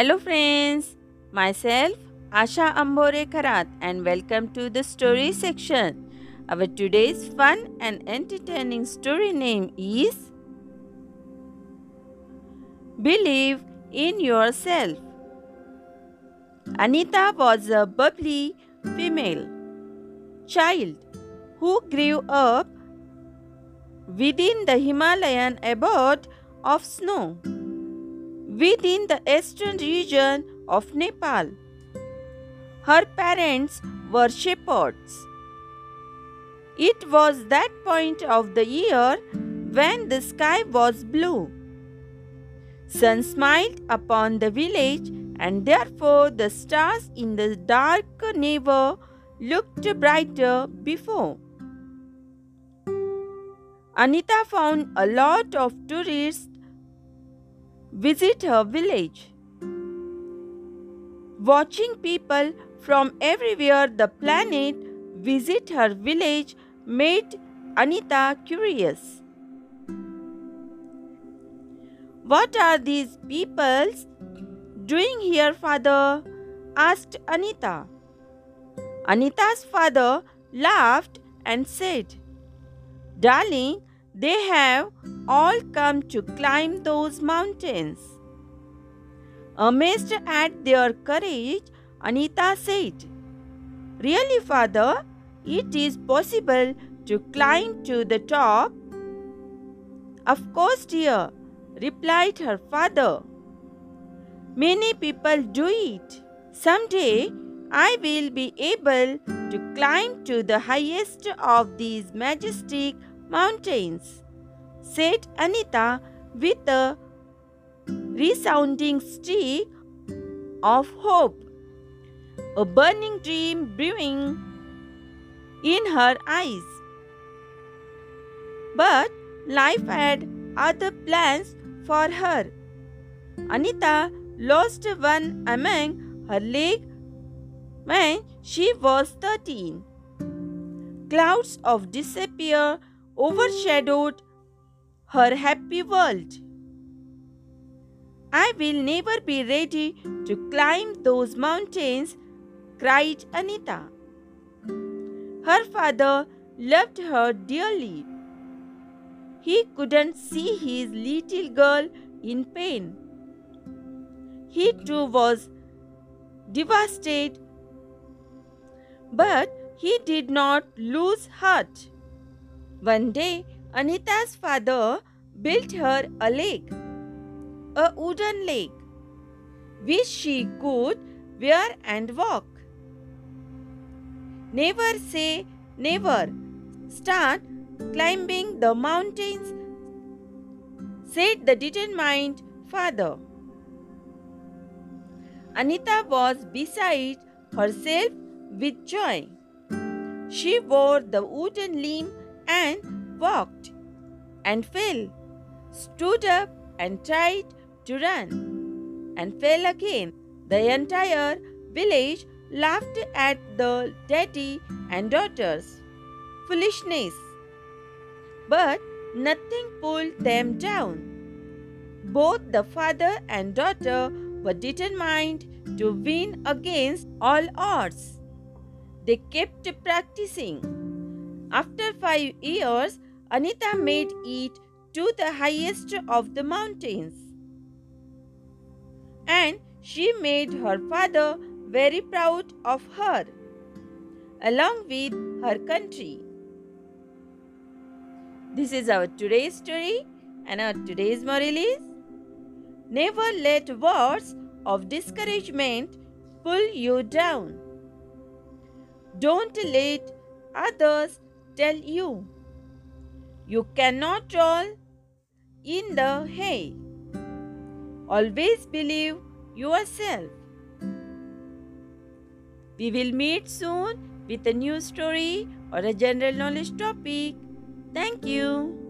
Hello friends, myself Asha Ambore Kharat and welcome to the story section. Our today's fun and entertaining story name is Believe in Yourself. Anita was a bubbly female child who grew up within the Himalayan abode of snow within the eastern region of Nepal. Her parents were shepherds. It was that point of the year when the sky was blue. Sun smiled upon the village, and therefore the stars in the dark never looked brighter before. Anita found a lot of tourists visit her village. Watching people from everywhere the planet visit her village made Anita curious. What are these peoples doing here, father? asked Anita. Anita's father laughed and said, Darling, they have all come to climb those mountains. Amazed at their courage, Anita said, Really, father, it is possible to climb to the top? Of course, dear, replied her father. Many people do it. Someday I will be able to climb to the highest of these majestic mountains, said Anita with a resounding streak of hope, a burning dream brewing in her eyes. But life had other plans for her. Anita lost one among her leg when she was 13. Clouds of despair overshadowed her happy world. I will never be ready to climb those mountains, cried Anita. Her father loved her dearly. He couldn't see his little girl in pain. He too was devastated, but he did not lose heart. One day, Anita's father built her a lake, a wooden lake, which she could wear and walk. Never say never. Start climbing the mountains, said the determined father. Anita was beside herself with joy. She wore the wooden limb and walked and fell, stood up and tried to run and fell again. The entire village laughed at the daddy and daughter's foolishness, but nothing pulled them down. Both the father and daughter were determined to win against all odds. They kept practicing after five years, Anita made it to the highest of the mountains. And she made her father very proud of her, along with her country. This is our today's story, and our today's moral is Never let words of discouragement pull you down. Don't let others tell you. You cannot roll in the hay. Always believe yourself. We will meet soon with a new story or a general knowledge topic. Thank you.